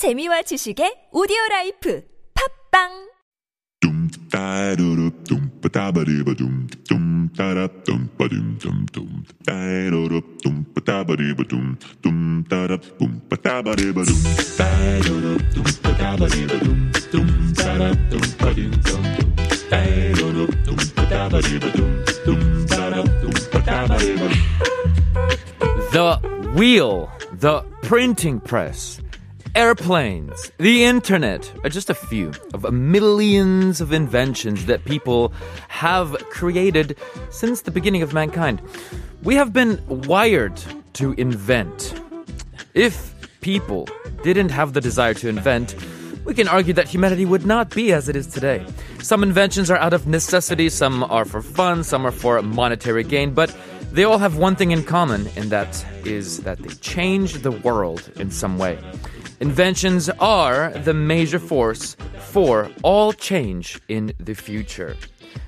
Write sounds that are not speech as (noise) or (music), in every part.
재미와 지식의 오디오 라이프 팝빵 The wheel, the printing press. Airplanes, the internet are just a few of millions of inventions that people have created since the beginning of mankind. We have been wired to invent. If people didn't have the desire to invent, we can argue that humanity would not be as it is today. Some inventions are out of necessity, some are for fun, some are for monetary gain, but they all have one thing in common, and that is that they change the world in some way. Inventions are the major force for all change in the future.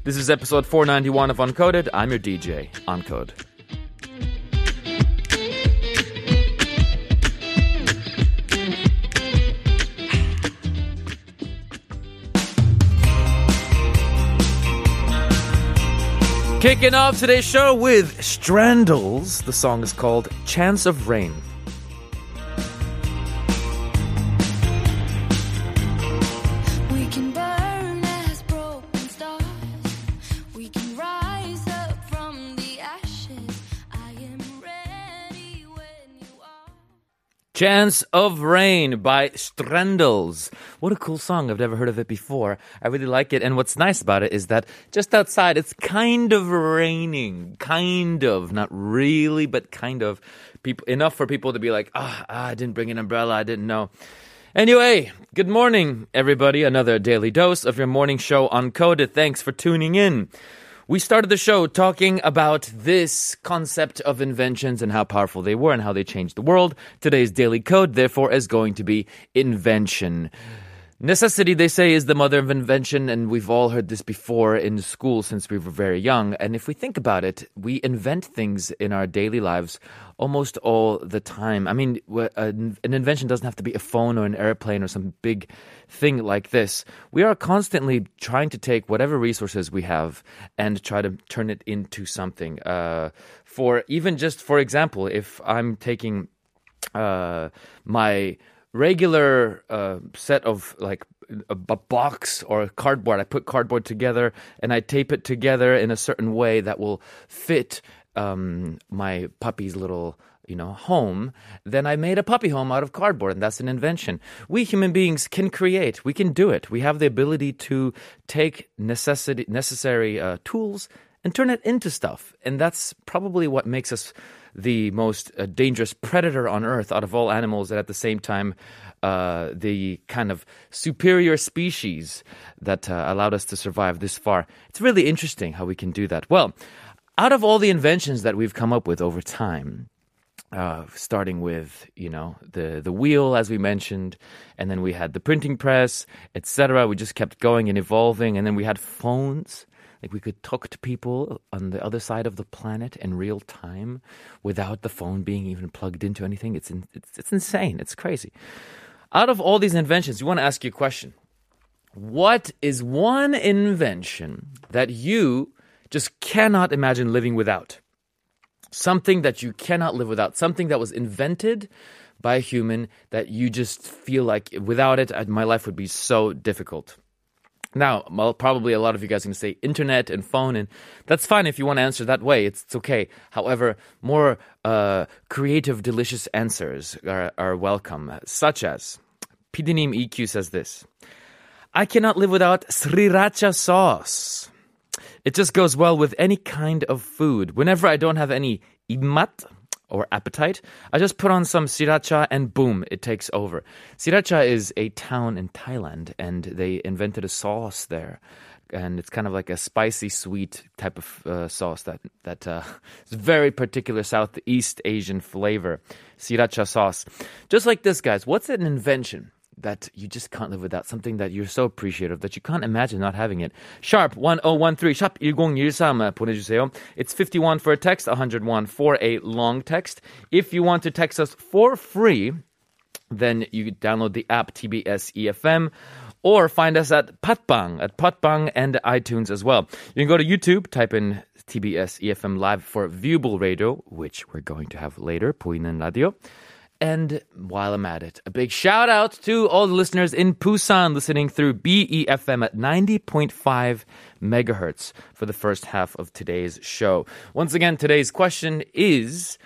This is episode 491 of Uncoded. I'm your DJ, Uncode. Kicking off today's show with Strandals. The song is called Chance of Rain. Chance of Rain by Strandals. What a cool song. I've never heard of it before. I really like it. And what's nice about it is that just outside, it's kind of raining. Kind of. Not really, but kind of. People, enough for people to be like, ah, ah, I didn't bring an umbrella. I didn't know. Anyway, good morning, everybody. Another daily dose of your morning show on Uncoded. Thanks for tuning in. We started the show talking about this concept of inventions and how powerful they were and how they changed the world. Today's daily code, therefore, is going to be invention. Necessity, they say, is the mother of invention, and we've all heard this before in school since we were very young. And if we think about it, we invent things in our daily lives almost all the time. I mean, an uh, an invention doesn't have to be a phone or an airplane or some big thing like this. We are constantly trying to take whatever resources we have and try to turn it into something. Uh, for even just, for example, if I'm taking uh, my regular uh, set of like a, a box or cardboard. I put cardboard together and I tape it together in a certain way that will fit um, my puppy's little you know home then i made a puppy home out of cardboard and that's an invention we human beings can create we can do it we have the ability to take necessity necessary uh, tools and turn it into stuff and that's probably what makes us the most uh, dangerous predator on earth out of all animals, and at the same time, uh, the kind of superior species that uh, allowed us to survive this far. It's really interesting how we can do that. Well, out of all the inventions that we've come up with over time, uh, starting with you know the the wheel as we mentioned, and then we had the printing press, etc. We just kept going and evolving, and then we had phones. Like we could talk to people on the other side of the planet in real time without the phone being even plugged into anything. It's in, it's, it's insane. It's crazy. Out of all these inventions, you want to ask you a question. What is one invention that you just cannot imagine living without? Something that you cannot live without. Something that was invented by a human that you just feel like without it, my life would be so difficult. Now, probably a lot of you guys are going to say internet and phone, and that's fine if you want to answer that way. It's, it's okay. However, more uh, creative, delicious answers are, are welcome, such as 님 EQ says this I cannot live without sriracha sauce. It just goes well with any kind of food. Whenever I don't have any imat or appetite, I just put on some sriracha and boom, it takes over. Sriracha is a town in Thailand and they invented a sauce there. And it's kind of like a spicy, sweet type of uh, sauce that that uh, (laughs) is very particular Southeast Asian flavor. Sriracha sauce, just like this, guys. What's an invention? that you just can't live without, something that you're so appreciative that you can't imagine not having it. Sharp 1013, sharp 1013 It's 51 for a text, 101 for a long text. If you want to text us for free, then you download the app TBS EFM or find us at Podbbang, at Podbbang and iTunes as well. You can go to YouTube, type in TBS EFM Live for viewable radio, which we're going to have later, 보이는 Radio. And while I'm at it, a big shout out to all the listeners in Busan listening through BEFM at 90.5 megahertz for the first half of today's show. Once again, today's question is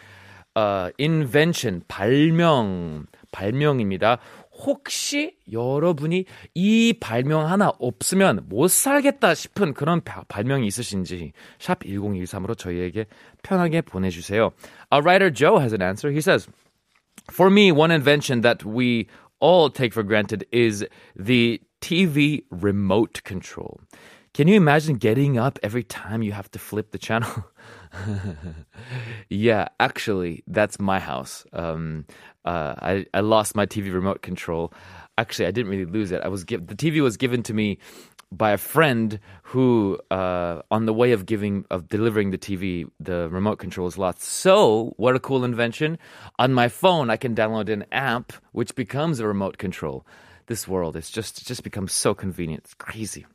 uh, invention, 발명, 발명입니다. 혹시 여러분이 이 발명 하나 없으면 못 살겠다 싶은 그런 바- 발명이 있으신지 샵 1013으로 저희에게 편하게 보내주세요. Our writer Joe has an answer. He says, for me, one invention that we all take for granted is the TV remote control. Can you imagine getting up every time you have to flip the channel? (laughs) yeah, actually, that's my house. Um, uh, I, I lost my TV remote control. Actually, I didn't really lose it. I was give, the TV was given to me by a friend who, uh, on the way of giving of delivering the TV, the remote control was lost. So, what a cool invention! On my phone, I can download an app which becomes a remote control. This world is just just becomes so convenient. It's crazy.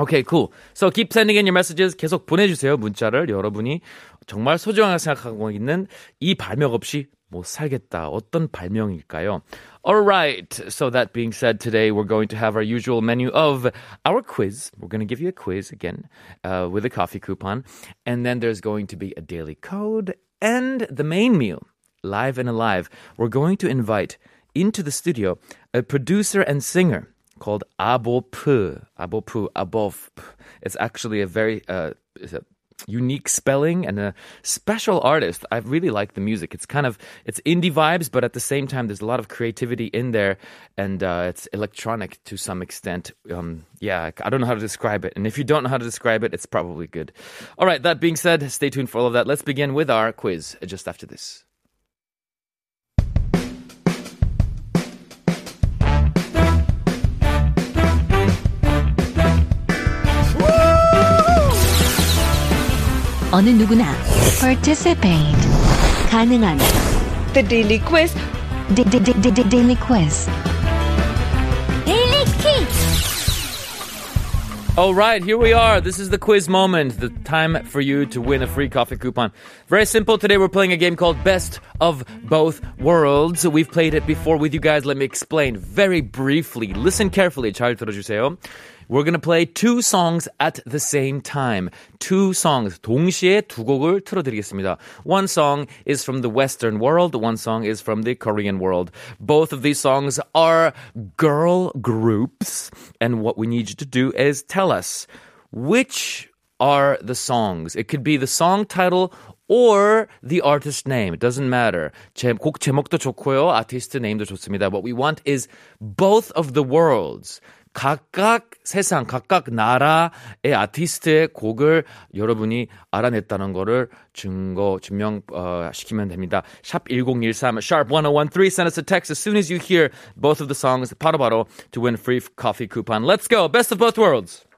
Okay, cool. So keep sending in your messages. 계속 보내주세요. 문자를 여러분이 정말 소중하게 생각하고 있는 이 발명 없이 못 살겠다. 어떤 발명일까요? Alright. So that being said, today we're going to have our usual menu of our quiz. We're going to give you a quiz again uh, with a coffee coupon. And then there's going to be a daily code and the main meal, live and alive. We're going to invite into the studio a producer and singer called Abop. Abop. Abov. It's actually a very uh, a unique spelling and a special artist. I really like the music. It's kind of it's indie vibes, but at the same time, there's a lot of creativity in there, and uh, it's electronic to some extent. Um, yeah, I don't know how to describe it, and if you don't know how to describe it, it's probably good. All right. That being said, stay tuned for all of that. Let's begin with our quiz just after this. 어느 누구나 participate 가능한 The Daily Quiz. D- D- D- D- D- daily quiz Daily Quiz. All right, here we are. This is the quiz moment, the time for you to win a free coffee coupon. Very simple. Today we're playing a game called Best of Both Worlds. We've played it before with you guys. Let me explain very briefly. Listen carefully. 잘 들어주세요. We're gonna play two songs at the same time. Two songs. 동시에 두 곡을 틀어드리겠습니다. One song is from the Western world. One song is from the Korean world. Both of these songs are girl groups. And what we need you to do is tell us which are the songs. It could be the song title or the artist name. It doesn't matter. 제, 곡 제목도 좋고요. 아티스트 네임도 좋습니다. What we want is both of the worlds. 각각 세상, 각각 나라의 아티스트의 곡을 여러분이 알아냈다는 거를 증거, 증명, 어, 시키면 됩니다. 샵 1013, sharp 1013, send us a text as soon as you hear both of the songs, 바로바로 to win free coffee coupon. Let's go. Best of both worlds.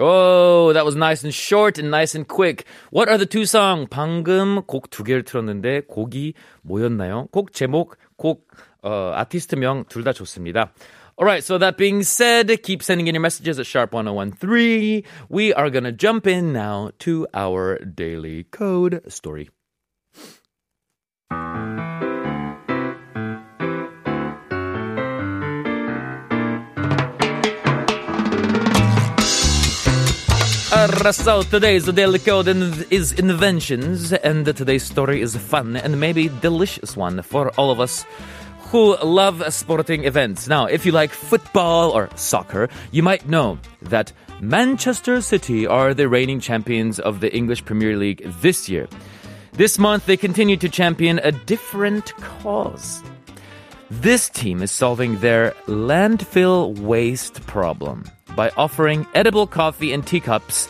Oh, that was nice and short and nice and quick. What are the two songs? 방금 곡 두 개를 틀었는데 곡이 뭐였나요? 곡 제목, 곡 어, 아티스트명 둘 다 좋습니다. Alright, so that being said, keep sending in your messages at sharp1013. We are gonna jump in now to our daily code story. So today's daily code in- is inventions, and today's story is a fun and maybe delicious one for all of us who love sporting events. Now, if you like football or soccer, you might know that Manchester City are the reigning champions of the English Premier League this year. This month, they continue to champion a different cause. This team is solving their landfill waste problem by offering edible coffee in teacups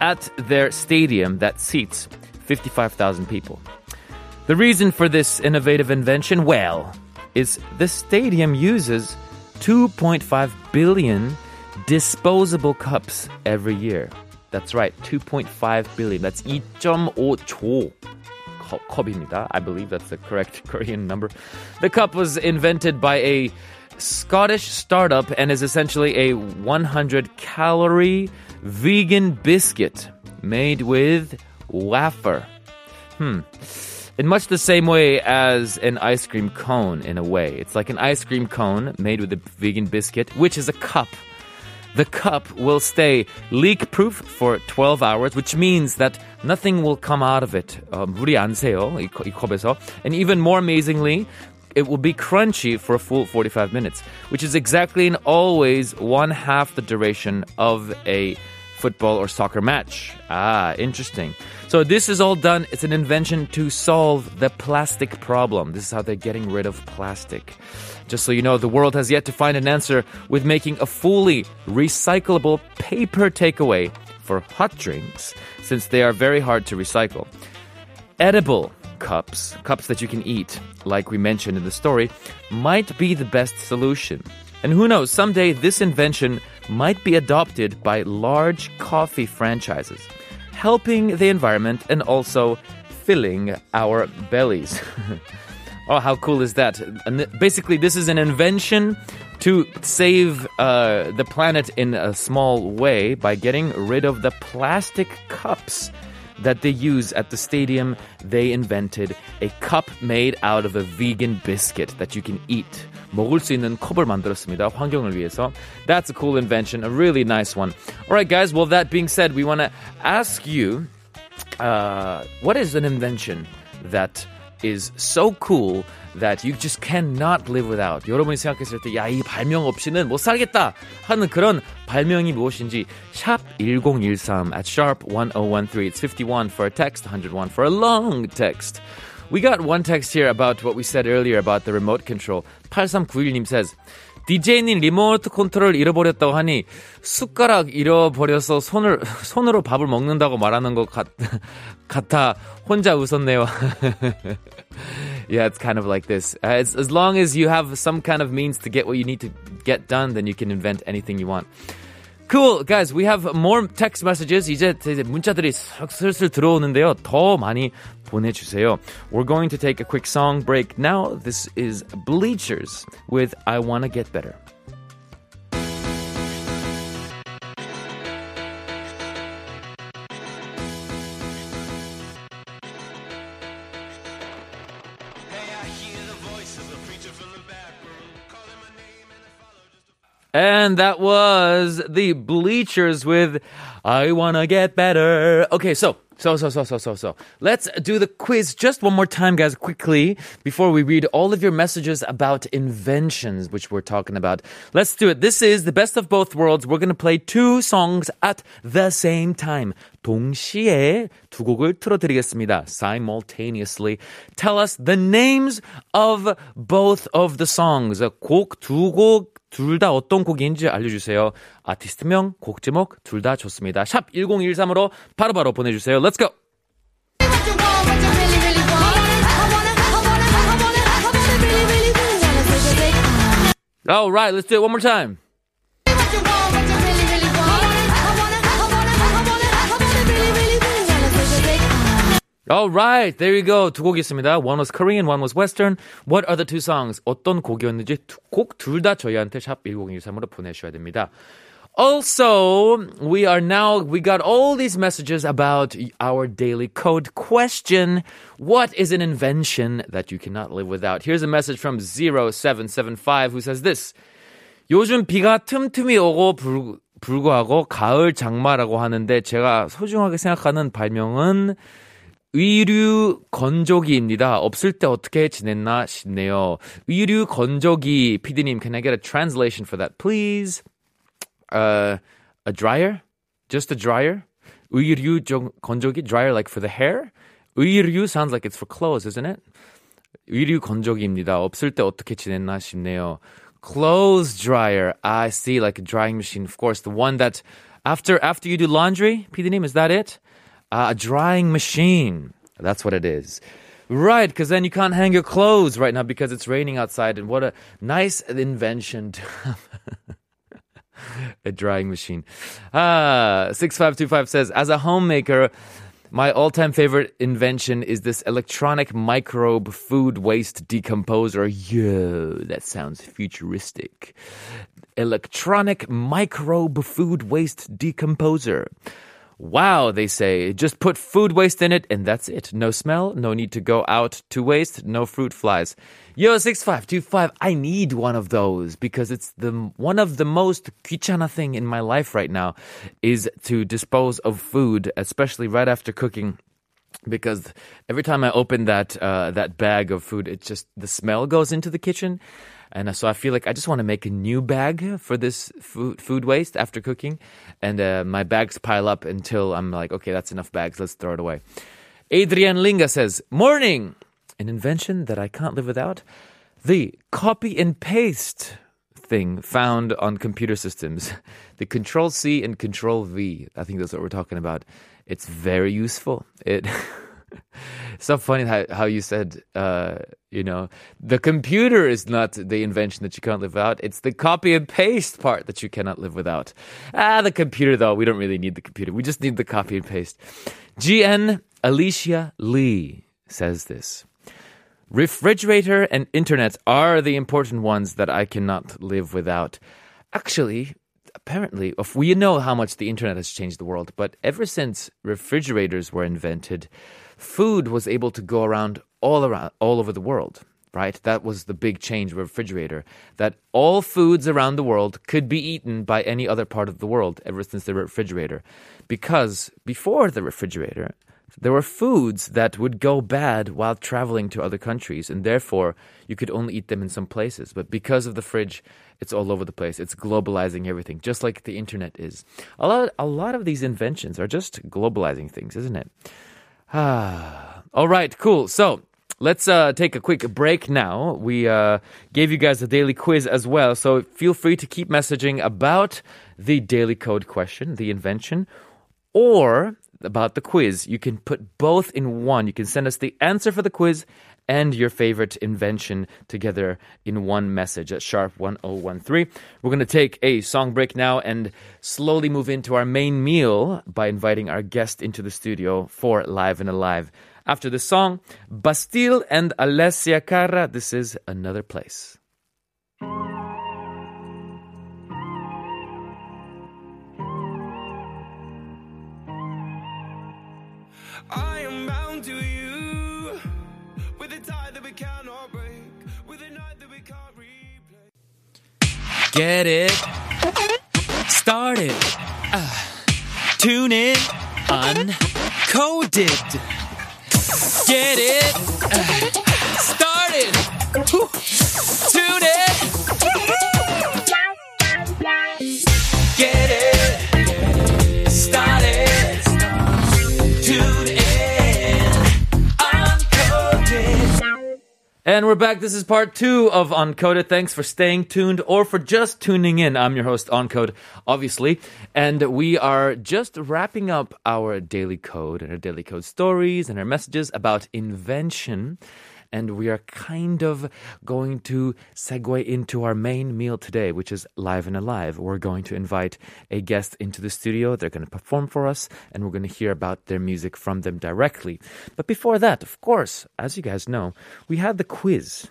at their stadium that seats 55,000 people. The reason for this innovative invention, well, is the stadium uses 2.5 billion disposable cups every year. That's right, 2.5 billion. That's 2.5조 cu- 컵입니다. I believe that's the correct (laughs) Korean number. The cup was invented by a Scottish startup and is essentially a 100 calorie vegan biscuit made with wafer. Hmm. In much the same way as an ice cream cone, in a way. It's like an ice cream cone made with a vegan biscuit, which is a cup. The cup will stay leak proof for 12 hours, which means that nothing will come out of it. 어, 물이 안 새요, 이, 컵- 이 컵에서. And even more amazingly, it will be crunchy for a full 45 minutes, which is exactly and always one half the duration of a football or soccer match. Ah, interesting. So this is all done. It's an invention to solve the plastic problem. This is how they're getting rid of plastic. Just so you know, the world has yet to find an answer with making a fully recyclable paper takeaway for hot drinks, since they are very hard to recycle edible cups, cups that you can eat, like we mentioned in the story, might be the best solution. And who knows, someday this invention might be adopted by large coffee franchises, helping the environment and also filling our bellies. (laughs) oh, how cool is that? And basically, this is an invention to save uh, the planet in a small way by getting rid of the plastic cups that they use at the stadium, they invented a cup made out of a vegan biscuit that you can eat. 먹을 수 있는 컵을 만들었습니다. 환경을 위해서. That's a cool invention, a really nice one. All right, guys. Well, that being said, we want to ask you, uh, what is an invention that is so cool that you just cannot live without. 여러분이 생각했을 때, 야, 이 발명 없이는 못 살겠다 하는 그런 발명이 무엇인지, 샵 1013 at sharp 1013. It's 51 for a text, 101 for a long text. We got one text here about what we said earlier about the remote control. 8391님 says, DJ님 리모트 컨트롤 잃어버렸다고 하니 숟가락 잃어버려서 손을 손으로 밥을 먹는다고 말하는 것 같, 같아 혼자 웃었네요. yeah, it's kind of like this. Uh, it's, as long as you have some kind of means to get what you need to get done, then you can invent anything you want. Cool, guys. We have more text messages. 이제 문자들이 슬- 슬슬 들어오는데요. 더 많이 보내주세요. We're going to take a quick song break now. This is Bleachers with I Wanna Get Better. And that was the Bleachers with I Wanna Get Better. Okay, so, so, so, so, so, so, so. Let's do the quiz just one more time, guys, quickly, before we read all of your messages about inventions, which we're talking about. Let's do it. This is the best of both worlds. We're gonna play two songs at the same time. 동시에 두 곡을 틀어드리겠습니다. Simultaneously. Tell us the names of both of the songs. 곡 두 곡 둘 다 어떤 곡인지 알려주세요. 아티스트명, 곡 제목 둘 다 좋습니다. 샵 1013으로 바로바로 보내주세요. Let's go! All right, let's do it one more time. All right, there you go. 두 곡 있습니다. One was Korean, one was Western. What are the two songs? 어떤 곡이었는지 곡 둘 다 저희한테 샵 1013으로 보내주셔야 됩니다. Also, we are now, we got all these messages about our daily code question. What is an invention that you cannot live without? Here's a message from 0775 who says this. 요즘 비가 틈틈이 오고 불, 불구하고 가을 장마라고 하는데 제가 소중하게 생각하는 발명은 의류 건조기입니다. 없을 때 어떻게 지냈나 싶네요. 의류 건조기, PD님, can I get a translation for that, please? Uh, a dryer? Just a dryer? 의류 정- 건조기, dryer like for the hair? 의류 sounds like it's for clothes, isn't it? 의류 건조기입니다. 없을 때 어떻게 지냈나 싶네요. Clothes dryer. I see, like a drying machine. Of course, the one that after after you do laundry, PD님, is that it? Uh, a drying machine. That's what it is. Right, because then you can't hang your clothes right now because it's raining outside. And what a nice invention to have. (laughs) a drying machine. Ah, 6525 says, as a homemaker, my all-time favorite invention is this electronic microbe food waste decomposer. Yo, that sounds futuristic. Electronic microbe food waste decomposer. Wow, they say. Just put food waste in it and that's it. No smell, no need to go out to waste, no fruit flies. Yo, 6525, I need one of those because it's the one of the most 귀찮아 thing in my life right now is to dispose of food, especially right after cooking because every time I open that uh, that bag of food, it just the smell goes into the kitchen, and uh, so I feel like I just want to make a new bag for this food food waste after cooking, and uh, my bags pile up until I'm like, okay, that's enough bags, let's throw it away. Adrian Linga says, "Morning, an invention that I can't live without, the copy and paste." Thing found on computer systems, (laughs) the Control C and Control V. I think that's what we're talking about. It's very useful. It (laughs) so funny how, how you said, uh, you know, the computer is not the invention that you can't live without. It's the copy and paste part that you cannot live without. Ah, the computer though, we don't really need the computer. We just need the copy and paste. GN Alicia Lee says this. Refrigerator and internet are the important ones that I cannot live without. Actually, apparently, if we know how much the internet has changed the world, but ever since refrigerators were invented, food was able to go around all around all over the world. Right? That was the big change refrigerator. That all foods around the world could be eaten by any other part of the world ever since the refrigerator. Because before the refrigerator, there were foods that would go bad while traveling to other countries, and therefore you could only eat them in some places. But because of the fridge, it's all over the place. It's globalizing everything, just like the internet is. A lot, a lot of these inventions are just globalizing things, isn't it? (sighs) All right, cool. So let's uh, take a quick break now. We uh, gave you guys a daily quiz as well, so feel free to keep messaging about the daily code question, the invention, or about the quiz. You can put both in one. You can send us the answer for the quiz and your favorite invention together in one message at sharp 1013. We're going to take a song break now and slowly move into our main meal by inviting our guest into the studio for Live and Alive. After the song, Bastille and Alessia Cara, this is Another Place. I am bound to you Get it? Started. Uh, tune in, uncoded. Get it? Uh, And we're back. This is part two of Uncoded. Thanks for staying tuned or for just tuning in. I'm your host, Uncode, obviously. And we are just wrapping up our daily code and our daily code stories and our messages about invention. And we are kind of going to segue into our main meal today, which is Live and Alive. We're going to invite a guest into the studio. They're going to perform for us, and we're going to hear about their music from them directly. But before that, of course, as you guys know, we had the quiz.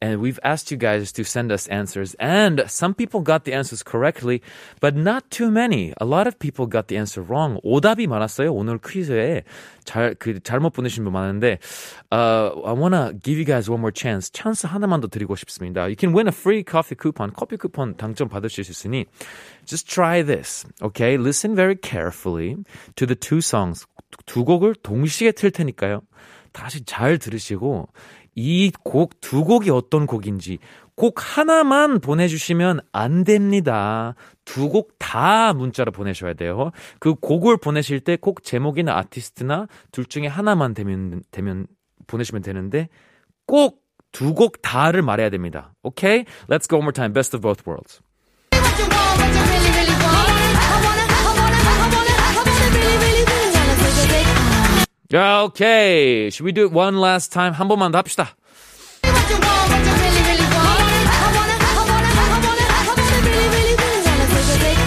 And we've asked you guys to send us answers. And some people got the answers correctly, but not too many. A lot of people got the answer wrong. 오답이 많았어요. 오늘 퀴즈에 잘, 그, 잘못 보내신 분 많은데, uh, I wanna give you guys one more chance. 찬스 하나만 더 드리고 싶습니다. You can win a free coffee coupon. 커피 쿠폰 당첨 받으실 수 있으니, just try this. Okay? Listen very carefully to the two songs. 두 곡을 동시에 틀 테니까요. 다시 잘 들으시고, 이 곡 두 곡이 어떤 곡인지 곡 하나만 보내주시면 안 됩니다. 두 곡 다 문자로 보내셔야 돼요. 그 곡을 보내실 때 곡 제목이나 아티스트나 둘 중에 하나만 되면 되면 보내시면 되는데 꼭 두 곡 다를 말해야 됩니다. 오케이? Let's go one more time. Best of both worlds. big 야, 오케이. Should we do it one last time? 한 번만 더 합시다. What you want, what you really, really want. I wanna, I wanna, I wanna, I wanna really, really, really wanna take a big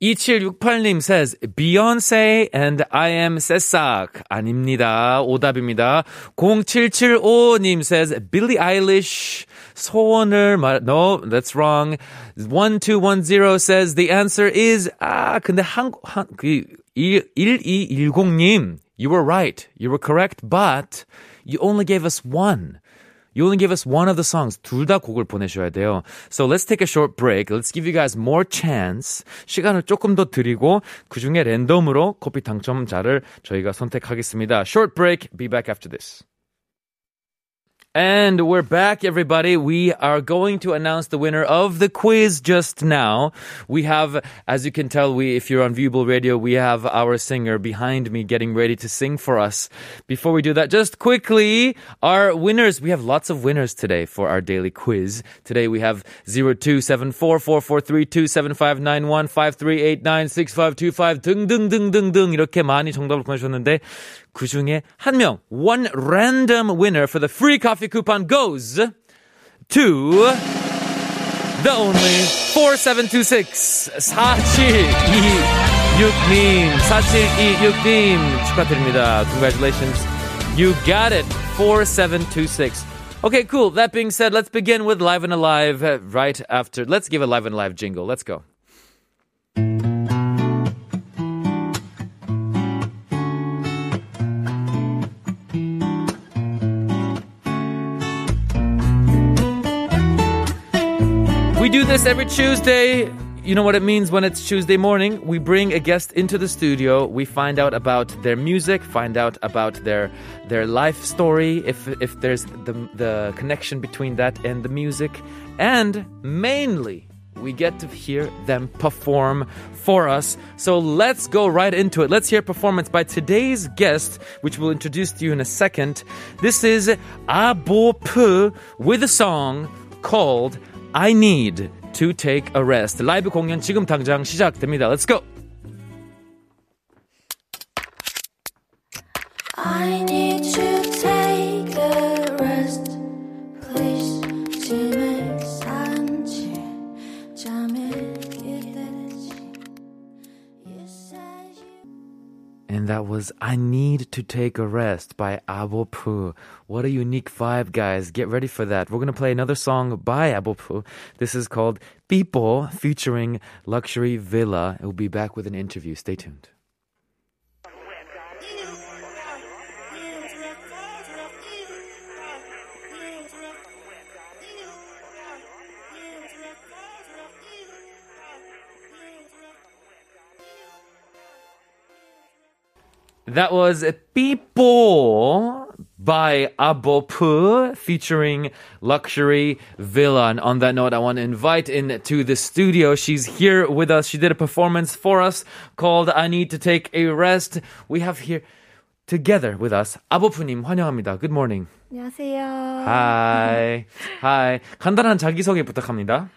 2768님 says Beyonce and I am 새싹 아닙니다. 오답입니다. 0775님 says Billie Eilish 소원을 말 No, that's wrong. 1210 says the answer is 아 근데 한한그 1210님 you were right. You were correct, but you only gave us one. You only give us one of the songs. 둘 다 곡을 보내셔야 돼요. So let's take a short break. Let's give you guys more chance. 시간을 조금 더 드리고 그 중에 랜덤으로 커피 당첨자를 저희가 선택하겠습니다. Short break. Be back after this. And we're back, everybody. We are going to announce the winner of the quiz just now. We have, as you can tell, we, if you're on Viewable Radio, we have our singer behind me getting ready to sing for us. Before we do that, just quickly, our winners, we have lots of winners today for our daily quiz. Today we have 02744432759153896525 등등등등등 이렇게 많이 정답을 보내주셨는데 그 중에 한 명, one random winner for the free coffee coupon goes to the only 4726 4726님 4726님 축하드립니다. Congratulations. You got it. 4726. Okay, cool. That being said, let's begin with Live and Alive uh, right after. Let's give a Live and Alive jingle. Let's go. We do this every Tuesday. You know what it means when it's Tuesday morning? We bring a guest into the studio. We find out about their music, find out about their their life story, if if there's the the connection between that and the music, and mainly we get to hear them perform for us. So let's go right into it. Let's hear performance by today's guest, which we'll introduce to you in a second. This is Abo Pu with a song called I Need to Take a Rest. 라이브 공연 지금 당장 시작됩니다. Let's go. I need to take a And that was I Need to Take a Rest by Abo Pu. What a unique vibe, guys. Get ready for that. We're going to play another song by Abo Pu. This is called People featuring Luxury Villa. We'll be back with an interview. Stay tuned. That was People by Abopu featuring Luxury Villa. And on that note, I want to invite into the studio. She's here with us. She did a performance for us called I Need to Take a Rest. We have here together with us 아보프님 환영합니다. Good morning. 안녕하세요. Hi. Hi. 간단한 자기소개 부탁합니다.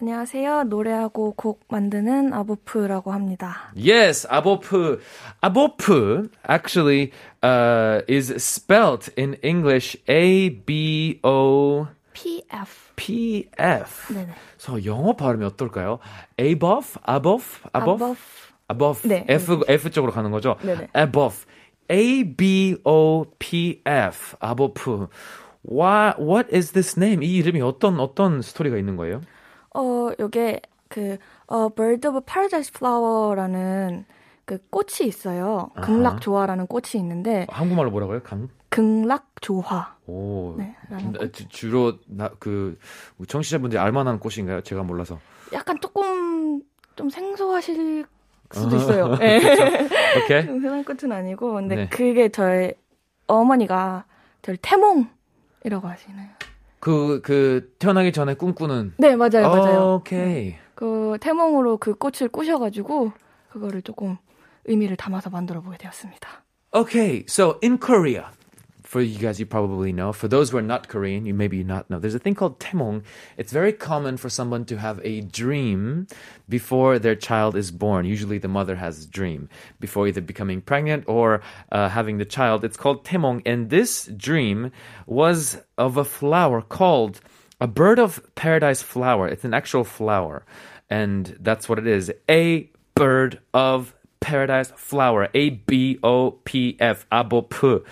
네, 안녕하세요. 노래하고 곡 만드는 아보프라고 합니다. Yes, Abopu. Abopu actually uh, is spelt in English A B O PF. P F. 네네. 그래서 영어 발음이 어떨까요? Above, above, above, Above. above. 네, F F 쪽으로 가는 거죠. 네네. Above. A B O P F. Abopu. Why, what is this name? 이 이름이 어떤 어떤 스토리가 있는 거예요? 어, 요게 그 어, Bird of Paradise Flower라는 그 꽃이 있어요. 극락조화라는 꽃이 있는데 한국말로 뭐라고요? 강? 극락조화. 오. 네, 주- 주로 나, 그 청취자분들이 알만한 꽃인가요? 제가 몰라서. 약간 조금 좀 생소하실 수도 어. 있어요. (laughs) 네. 오케이. 좀 흔한 꽃은 아니고 근데 네. 그게 저의 어머니가 저를 태몽이라고 하시나요? 그, 그, 태어나기 전에 꿈꾸는. 네, 맞아요. 맞아요. 오케이. 그 태몽으로 그 꽃을 꾸셔가지고 그거를 조금 의미를 담아서 만들어 보게 되었습니다. Okay, so in Korea, for you guys, you probably know. For those who are not Korean, you maybe not know. There's a thing called temong. It's very common for someone to have a dream before their child is born. Usually, the mother has a dream before either becoming pregnant or uh, having the child. It's called temong, and this dream was of a flower called a bird of paradise flower. It's an actual flower, and that's what it is. A bird of paradise flower. A B O P F. Abop.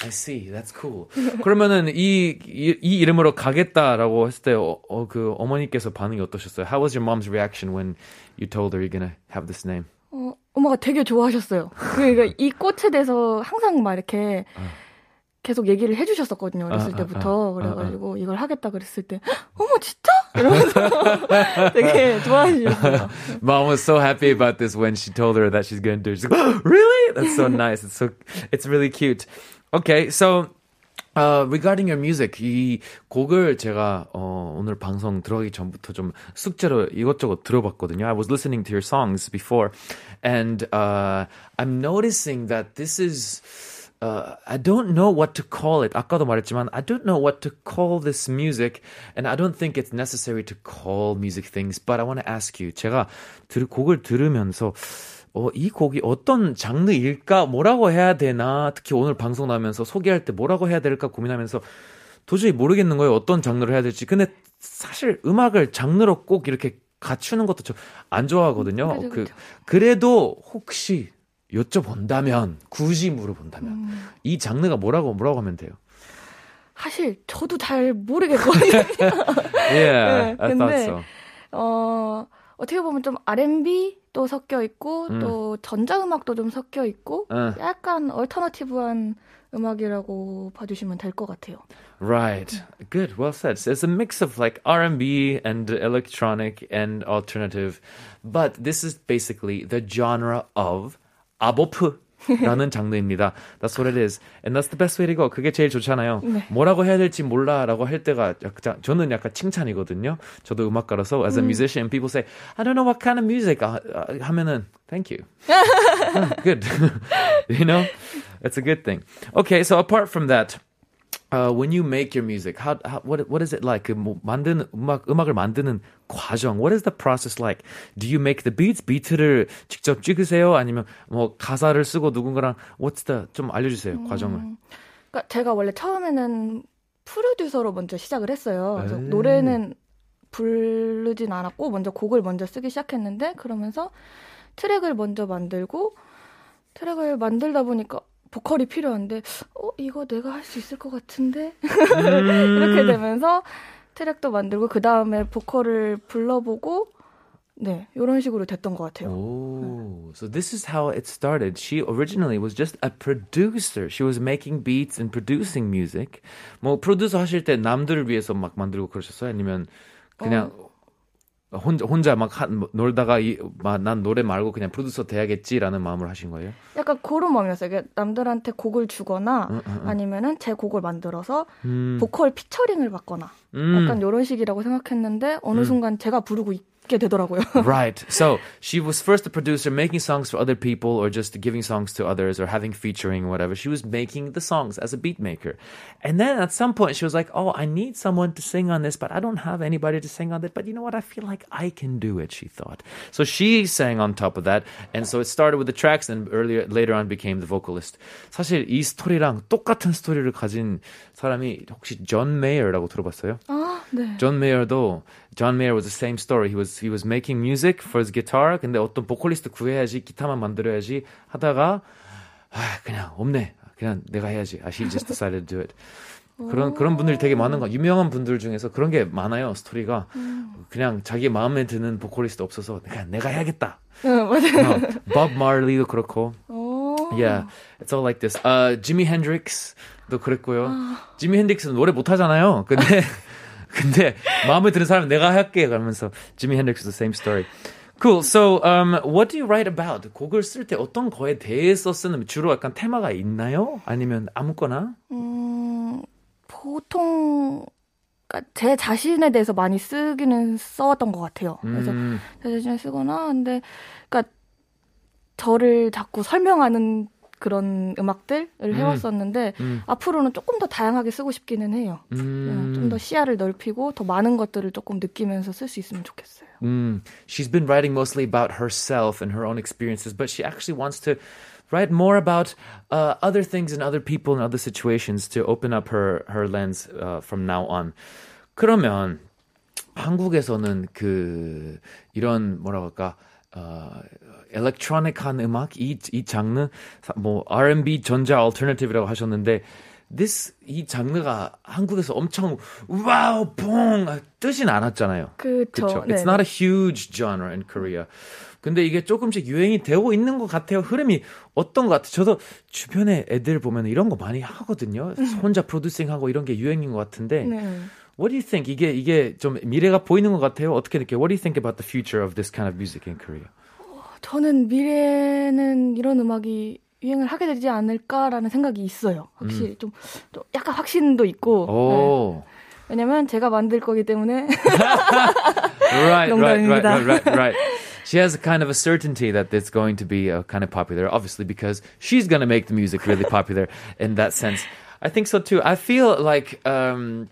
I see. That's cool. 그러면은 이, 이, 이 이름으로 가겠다라고 했을 때, 어, 어, 그 어머니께서 반응이 어떠셨어요? How was your mom's reaction when you told her you're gonna have this name? 어, 엄마가 되게 좋아하셨어요. 그러니까 이 꽃에 대해서 항상 막 이렇게 계속 얘기를 해주셨었거든요. 어렸을 아, 아, 때부터. 아, 그래가지고 이걸 하겠다 그랬을 때 어머 진짜? 이러면서 되게 좋아하셨어요. Mom was so happy about this when she told her that she's gonna do it. She's like, oh, really? That's so nice. It's so, it's really cute. Okay, so uh, regarding your music, 이 곡을 제가 어, 오늘 방송 들어가기 전부터 좀 숙제로 이것저것 들어봤거든요. I was listening to your songs before, and uh, I'm noticing that this is. Uh, I don't know what to call it. 아까도 말했지만 I don't know what to call this music, and I don't think it's necessary to call music things. But I want to ask you. 제가 들, 곡을 들으면서 어, 이 곡이 어떤 장르일까? 뭐라고 해야 되나? 특히 오늘 방송 나면서 소개할 때 뭐라고 해야 될까 고민하면서 도저히 모르겠는 거예요. 어떤 장르를 해야 될지. 근데 사실 음악을 장르로 꼭 이렇게 갖추는 것도 좀 안 좋아하거든요. 그죠, 그 그죠. 그래도 혹시 여쭤본다면 굳이 물어본다면 음. 이 장르가 뭐라고 뭐라고 하면 돼요. 사실 저도 잘 모르겠거든요. Yeah, (laughs) (laughs) 네, 근데 so. 어, 어떻게 보면 좀 R&B 도 섞여 있고 음. 또 전자음악도 좀 섞여 있고 어. 약간 얼터너티브한 음악이라고 봐주시면 될 것 같아요. Right. Good. Well said. So it's a mix of like R&B and electronic and alternative, but this is basically the genre of 아보프 라는 장르입니다. That's what it is. And that's the best way to go. 그게 제일 좋잖아요. 뭐라고 해야 될지 몰라 라고 할 때가 약간 저는 약간 칭찬이거든요. 저도 음악가라서 as a musician people say I don't know what kind of music 아, 아, 하면은 thank you. Oh, good. you know? That's a good thing. Okay, so apart from that uh, when you make your music, how, how what what is it like? 그 뭐, 만드는 음악 음악을 만드는 과정. What is the process like? Do you make the beats? 비트를 직접 찍으세요? 아니면 뭐 가사를 쓰고 누군가랑 What's the 좀 알려주세요 과정을. 그러니까 제가 원래 처음에는 프로듀서로 먼저 시작을 했어요. 에이. 노래는 부르진 않았고 먼저 곡을 먼저 쓰기 시작했는데 그러면서 트랙을 먼저 만들고 트랙을 만들다 보니까 보컬이 필요한데 어 이거 내가 할 수 있을 것 같은데 이렇게 되면서 트랙도 만들고 그 다음에 보컬을 불러보고 네 이런 식으로 됐던 것 같아요. Oh, so this is how it started. She originally was just a producer. She was making beats and producing music. 뭐 프로듀서 하실 때 남들을 위해서 막 만들고 그러셨어요? 아니면 그냥 혼자 혼자 막 한- 놀다가 이, 막, 난 노래 말고 그냥 프로듀서 돼야겠지라는 마음을 하신 거예요? 약간 그런 마음이었어요. 남들한테 곡을 주거나 응, 응, 응. 아니면은 제 곡을 만들어서 음, 보컬 피처링을 받거나 음. 약간 이런 식이라고 생각했는데 어느 순간 제가 부르고 있게 되더라고요. (laughs) right. So she was first a producer, making songs for other people, or just giving songs to others, or having featuring, or whatever. She was making the songs as a beat maker, and then at some point she was like, "Oh, I need someone to sing on this, but I don't have anybody to sing on it. But you know what? I feel like I can do it." She thought. So she sang on top of that, and so it started with the tracks, and earlier later on became the vocalist. 사실 이 스토리랑 똑같은 스토리를 가진 사람이 혹시 존 메이어라고 들어봤어요? 아, 네. 존 메이어도 John Mayer was the same story. He was he was making music for his guitar. 근데 어떤 보컬리스트 구해야지 기타만 만들어야지 하다가 아 그냥 없네. 그냥 내가 해야지. 아, he just decided to do it. 그런 그런 분들이 되게 많은 거. 유명한 분들 중에서 그런 게 많아요. 스토리가 그냥 자기 마음에 드는 보컬리스트 없어서 그냥 내가 해야겠다. 응, 맞아요. 어, 밥 마리도 그렇고. 오. Yeah, it's all like this. Uh, Jimi Hendrix도 그랬고요. 지미 핸드릭스는 노래 못 하잖아요. 근데 (laughs) 근데 마음에 드는 사람 내가 할게 그러면서 지미 핸드릭스도 same story. Cool. So, um, what do you write about? 곡을 쓸 때 어떤 거에 대해서 쓰는 주로 약간 테마가 있나요? 아니면 아무거나? 음, 보통 그러니까 제 자신에 대해서 많이 쓰기는 써왔던 것 같아요. 그래서 음, 제 자신을 쓰거나 근데 그러니까 저를 자꾸 설명하는 그런 음악들을 해왔었는데 음. 앞으로는 조금 더 다양하게 쓰고 싶기는 해요. 음. 좀더 시야를 넓히고 더 많은 것들을 조금 느끼면서 쓸 수 있으면 좋겠어요. Mm. She's been writing mostly about herself and her own experiences, but she actually wants to write more about uh, other things and other people and other situations to open up her her lens uh, from now on. 그러면 한국에서는 그 이런 뭐라고 할까 어 일렉트로닉한 음악 이, 이 장르 사- 뭐 R&B 전자 얼터너티브라고 하셨는데 this 이 장르가 한국에서 엄청 와우 뽕 뜨진 않았잖아요. 그렇죠. 네, It's not a huge genre in Korea. 근데 이게 조금씩 유행이 되고 있는 것 같아요. 흐름이 어떤 것 같아요. 저도 주변에 애들 보면 이런 거 많이 하거든요. 혼자 프로듀싱하고 이런 게 유행인 것 같은데. 네. What do you think? 이게 이게 좀 미래가 보이는 것 같아요. 어떻게 느껴요? What do you think about the future of this kind of music in Korea? 저는 미래에는 이런 음악이 유행을 하게 되지 않을까라는 생각이 있어요. 확실히 좀, 좀 약간 확신도 있고. 네. 오, 왜냐면 제가 만들 거기 때문에 right, right, right, right, right. She has a kind of a certainty that it's going to be uh, kind of popular, obviously, because she's going to make the music really popular in that sense. I think so too. I feel like um,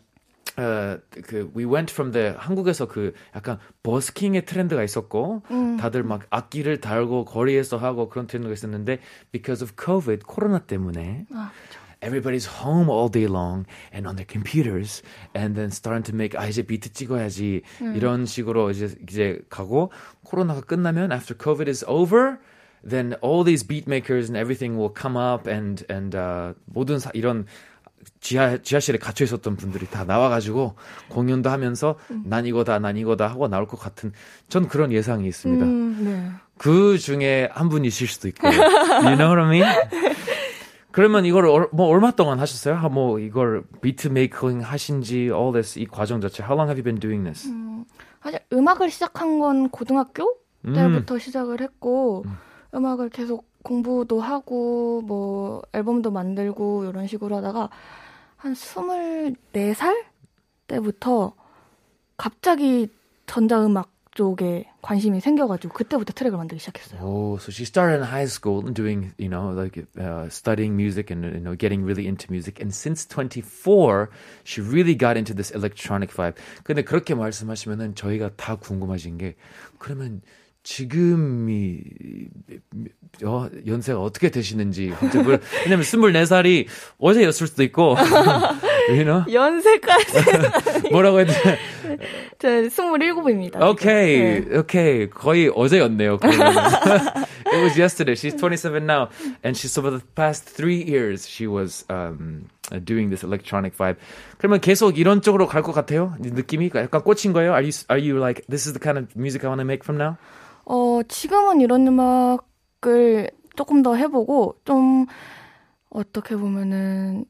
uh, 그 we went from the 한국에서 그 약간 버스킹의 트렌드가 있었고 다들 막 악기를 달고 거리에서 하고 그런 트렌드가 있었는데 because of COVID 코로나 때문에 아, 그쵸. everybody's home all day long and on their computers and then starting to make 아 이제 비트 찍어야지 이런 식으로 이제 이제 가고 코로나가 끝나면 after COVID is over then all these beat makers and everything will come up and and uh, 모든 사, 이런 지하 지하실에 갇혀 있었던 분들이 다 나와가지고 공연도 하면서 난 이거다 난 이거다 하고 나올 것 같은 전 그런 예상이 있습니다. 음, 네. 그 중에 한 분이실 수도 있고. (laughs) You know what I mean? 그러면 이걸 얼- 뭐 얼마 동안 하셨어요? 하, 뭐 이걸 비트 메이킹 하신지 all this 이 과정 자체. How long have you been doing this? 사실 음악을 시작한 건 고등학교 때부터 시작을 했고 음. 악을 계속 공부도 하고 뭐 앨범도 만들고 이런 식으로 하다가 한 24살 때부터 갑자기 전자음악 쪽에 관심이 생겨가지고 그때부터 트랙을 만들기 시작했어요. Oh, so she started in high school and doing, you know, like uh, studying music and you know getting really into music. And since 24, she really got into this electronic vibe. 근데 그렇게 말씀하시면은 저희가 다 궁금하신 게 그러면 지금이 어, 연세가 어떻게 되시는지 갑자기 물- 왜냐면 24살이 어제였을 수도 있고 you know? 연세까지 뭐라고 해야 돼? 저 27입니다. Okay, okay. 거의 어제였네요. it was yesterday. She's 27 now, and she's over the past three years she was um, uh, doing this electronic vibe. 그러면 계속 이런 쪽으로 갈 것 같아요? 이 느낌이 약간 꽂힌 거예요? Are you are you like this is the kind of music I want to make from now? 어, 지금은 이런 음악을 조금 더 해보고, 좀, 어떻게 보면은,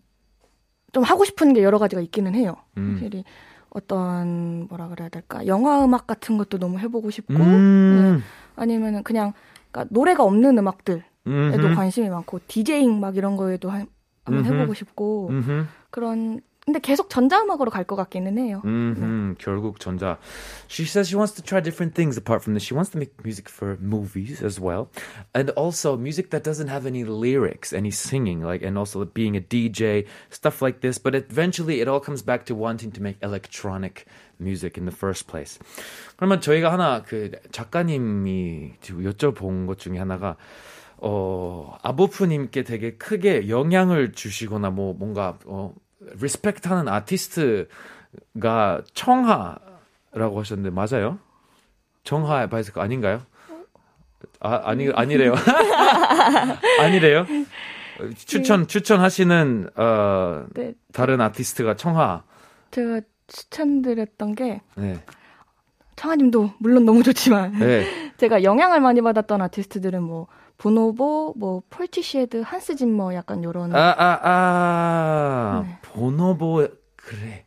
좀 하고 싶은 게 여러 가지가 있기는 해요. 음. 확실히, 어떤, 뭐라 그래야 될까. 영화 음악 같은 것도 너무 해보고 싶고, 음. 네. 아니면은 그냥, 그러니까 노래가 없는 음악들에도 음흠. 관심이 많고, 디제잉 막 이런 거에도 한, 한번 음흠. 해보고 싶고, 음흠. 그런, 근데 계속 전자음악으로 갈 것 같기는 해요. 음, 결국 전자. She says she wants to try different things apart from this. She wants to make music for movies as well. And also music that doesn't have any lyrics, any singing, like, and also being a DJ, stuff like this. But eventually it all comes back to wanting to make electronic music in the first place. 그러면 저희가 하나, 그, 작가님이 지금 여쭤본 것 중에 하나가, 어, 아보프님께 되게 크게 영향을 주시거나 뭐 뭔가, 어, 리스펙트 하는 아티스트가 청하라고 하셨는데 맞아요? 청하 바이스크 아닌가요? 아, 아니 아니래요. (laughs) 아니래요. 추천 추천하시는 어 네, 다른 아티스트가 청하. 제가 추천드렸던 게, 네. 청아님도 물론 너무 좋지만, 네. (laughs) 제가 영향을 많이 받았던 아티스트들은 뭐 보노보, 뭐 폴티시에드, 한스 짐머 약간 요런 아, 아, 아. 네. 보노보, 그래.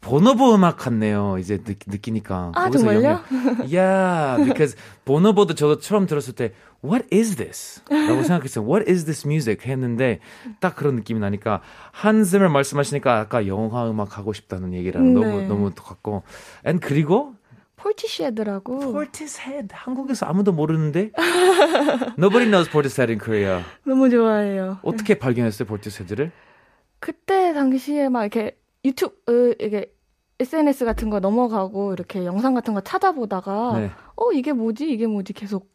보노보 음악 같네요. 이제 느, 느끼니까. 아, 정말요? Yeah, because 보노보도 저도 처음 들었을 때, What is this? 라고 생각했어요. What is this music? 했는데, 딱 그런 느낌이 나니까, 한즘을 말씀하시니까 아까 영화 음악 하고 싶다는 얘기랑 네. 너무, 너무 똑같고. And 그리고, 폴티시에드라고 Portishead. 한국에서 아무도 모르는데? (laughs) Nobody knows Portishead in Korea. 너무 좋아해요. 어떻게 발견했어요, Portishead를? 그때 당시에 막 이렇게 유튜브 으, 이게 SNS 같은 거 넘어가고 이렇게 영상 같은 거 찾아보다가 네. 어 이게 뭐지 이게 뭐지 계속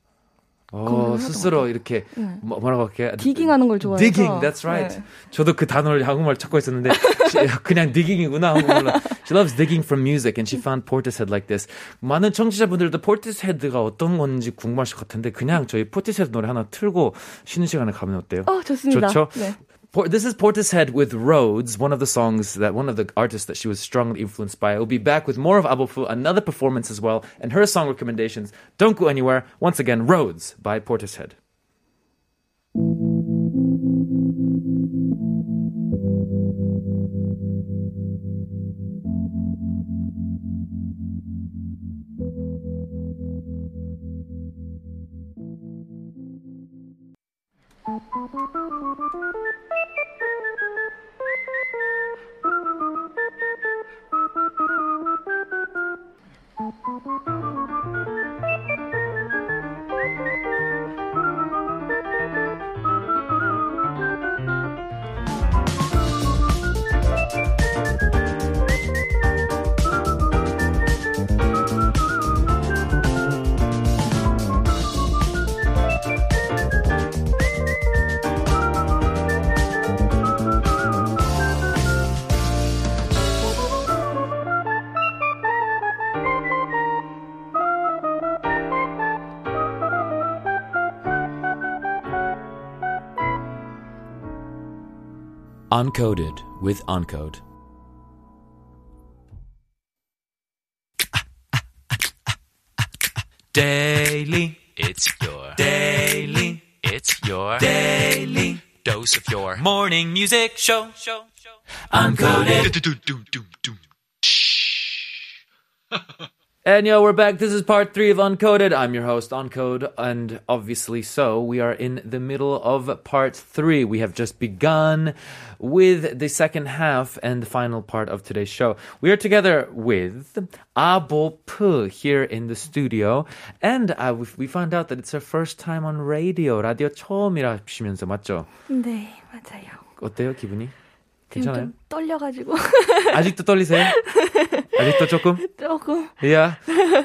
어, 스스로 것 이렇게 네. 뭐, 뭐라고 할게? 디깅하는 걸 좋아해서. Digging, that's right. 네. 저도 그 단어를 한국말 찾고 있었는데 (laughs) 시- 그냥 digging이구나 한국말로. She loves digging from music and she found Portishead like this. 많은 청취자분들도 Portishead가 어떤 건지 궁금하실 것 같은데 그냥 저희 Portishead 노래 하나 틀고 쉬는 시간에 가면 어때요? 어, 좋습니다. 좋죠? 네. This is Portishead with Roads, one of the songs that one of the artists that she was strongly influenced by. We'll be back with more of Abopu, another performance as well, and her song recommendations. Don't go anywhere. Once again, Roads by Portishead. Uncoded with Uncode. Daily, it's your daily, it's your daily dose of your morning music show. show, show. Uncoded. And yo, we're back. This is part three of Uncoded. I'm your host, Uncode, and obviously so, we are in the middle of part three. We have just begun with the second half and the final part of today's show. We are together with Abopu here in the studio, and uh, we found out that it's her first time on radio. Radio 처음이라 하시면서 맞죠? 네, 맞아요. 어때요, 기분이? 괜찮아요? 좀 떨려가지고 (laughs) 아직도 떨리세요? 아직도 조금? (laughs) 조금. 야,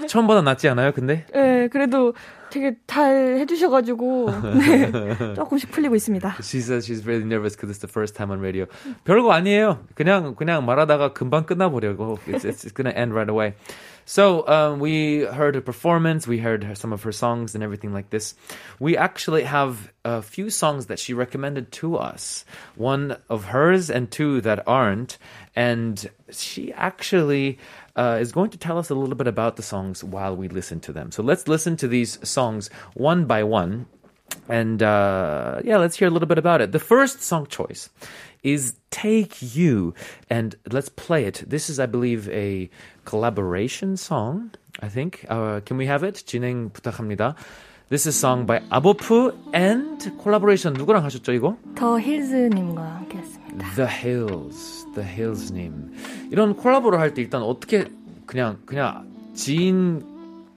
처음보다 낫지 않아요, 근데? 네, 그래도 되게 잘 해주셔가지고 네, (laughs) 조금씩 풀리고 있습니다. She says she's really nervous because it's the first time on radio. 별거 아니에요. 그냥 그냥 말하다가 금방 끝나버려고. It's, it's gonna end right away. So um, we heard her performance. We heard some of her songs and everything like this. We actually have a few songs that she recommended to us. One of hers and two that aren't. And she actually uh, is going to tell us a little bit about the songs while we listen to them. So let's listen to these songs one by one. And uh, yeah, let's hear a little bit about it. The first song choice is Take You. And let's play it. This is, I believe, a collaboration song, I think. Uh, can we have it? 진행 부탁합니다. This is sung by 아보프 and collaboration. 누구랑 하셨죠, 이거? 더 힐즈님과 함께했습니다. The Hills, The Hills님. 이런 콜라보를 할 때 일단 어떻게 그냥 그냥 지인